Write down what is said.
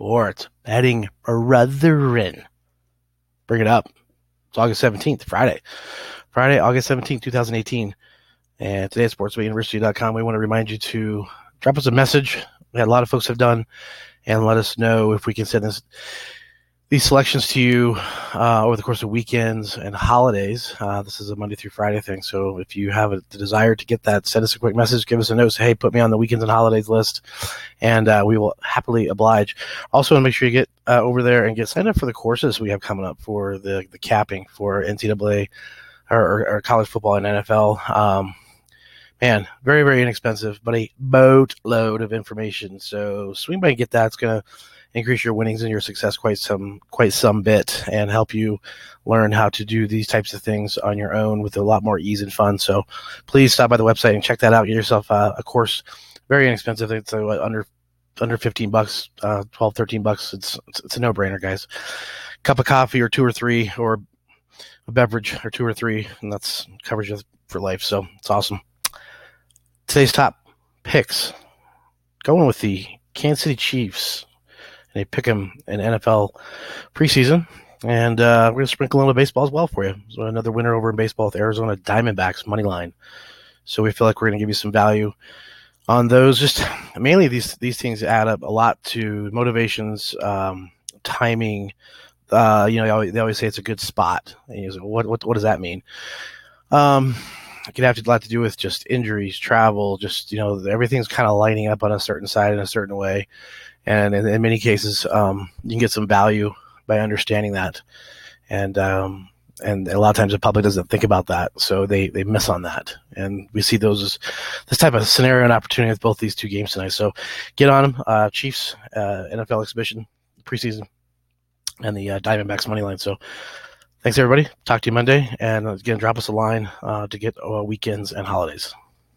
sports betting brethren. Bring it up. It's August 17th, Friday. Friday, August 17th, 2018. And today at sportsbetuniversity.com, we want to remind you to drop us a message. We had a lot of folks have done and let us know if we can send this these selections to you uh, over the course of weekends and holidays. Uh, this is a Monday through Friday thing, so if you have a, the desire to get that, send us a quick message, give us a note, say, hey, put me on the weekends and holidays list, and uh, we will happily oblige. Also, make sure you get uh, over there and get signed up for the courses we have coming up for the, the capping for NCAA or, or college football and NFL. Um, man, very, very inexpensive, but a boatload of information. So swing by and get that. It's going to increase your winnings and your success quite some quite some bit and help you learn how to do these types of things on your own with a lot more ease and fun. So please stop by the website and check that out. Get yourself a course. Very inexpensive. It's uh, under under 15 bucks, uh, 12, 13 bucks. It's, it's, it's a no brainer, guys. Cup of coffee or two or three, or a beverage or two or three, and that's covers you for life. So it's awesome. Today's top picks going with the Kansas City Chiefs and they pick them in NFL preseason. And uh, we're going to sprinkle in a baseball as well for you. So another winner over in baseball with Arizona Diamondbacks money line. So we feel like we're going to give you some value on those. Just mainly these these things add up a lot to motivations, um, timing. Uh, you know, they always, they always, say it's a good spot. Say, what, what what does that mean? Um, it could have a lot to do with just injuries, travel, just you know everything's kind of lining up on a certain side in a certain way and in, in many cases, um, you can get some value by understanding that. And um, and a lot of times the public doesn't think about that, so they they miss on that. And we see those as this type of scenario and opportunity with both these two games tonight. So get on them, uh, Chiefs uh, NFL exhibition preseason, and the uh, Diamondbacks money line. So. Thanks, everybody. Talk to you Monday. And again, drop us a line uh, to get uh, weekends and holidays.